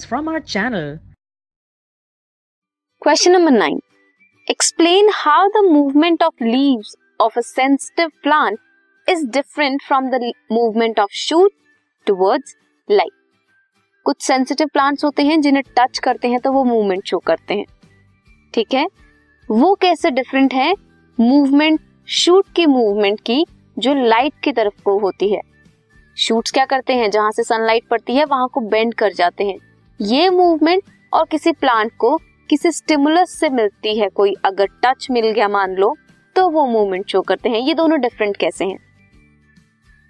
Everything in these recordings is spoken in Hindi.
videos from our channel. Question number 9. Explain how the movement of leaves of a sensitive plant is different from the movement of shoot towards light. कुछ सेंसिटिव प्लांट्स होते हैं जिन्हें टच करते हैं तो वो मूवमेंट शो करते हैं ठीक है वो कैसे डिफरेंट है मूवमेंट शूट की मूवमेंट की जो लाइट की तरफ़ को होती है शूट्स क्या करते हैं जहाँ से सनलाइट पड़ती है वहाँ को बेंड कर जाते हैं ये मूवमेंट और किसी प्लांट को किसी स्टिमुलस से मिलती है, कोई अगर टच मिल गया मान लो तो वो मूवमेंट शो करते हैं। ये दोनों डिफरेंट कैसे हैं?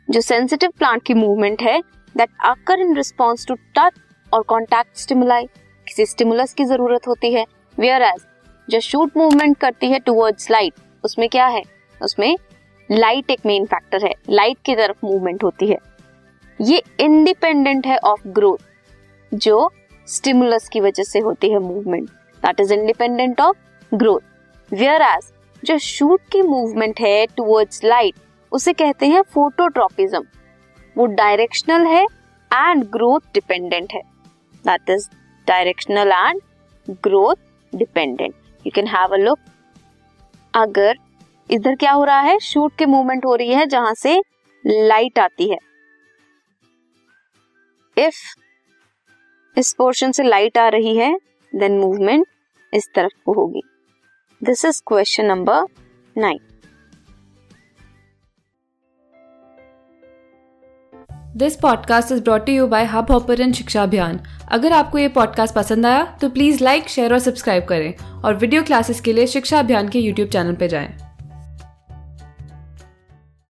जो सेंसिटिव प्लांट की मूवमेंट है that occur in response to touch और कॉन्टैक्ट स्टिमुलाई किसी स्टिमुलस की ज़रूरत होती है। वेयर एज जो शूट मूवमेंट करती है टूवर्ड्स लाइट उसमें क्या है? उसमें लाइट एक मेन फैक्टर है। लाइट की तरफ़ मूवमेंट होती है। ये इंडिपेंडेंट है ऑफ़ ग्रोथ जो स्टिमुलस की वजह से होती है movement that is independent of growth whereas जो शूट की मूवमेंट है टूवर्ड्स लाइट उसे कहते हैं फोटोट्रॉपिज्म वो डायरेक्शनल है एंड ग्रोथ डिपेंडेंट है. That is directional and growth dependent you can have a look अगर इधर क्या हो रहा है? शूट की मूवमेंट हो रही है जहाँ से लाइट आती है. इफ़ इस पोर्शन से लाइट आ रही है देन मूवमेंट इस तरफ़ को होगी। This is question number nine this podcast is brought you by Hubhopper शिक्षा अभियान अगर आपको ये पॉडकास्ट पसंद आया तो प्लीज़ लाइक शेयर और सब्सक्राइब करें। और वीडियो क्लासेस के लिए शिक्षा अभियान के यूट्यूब चैनल पर जाएँ।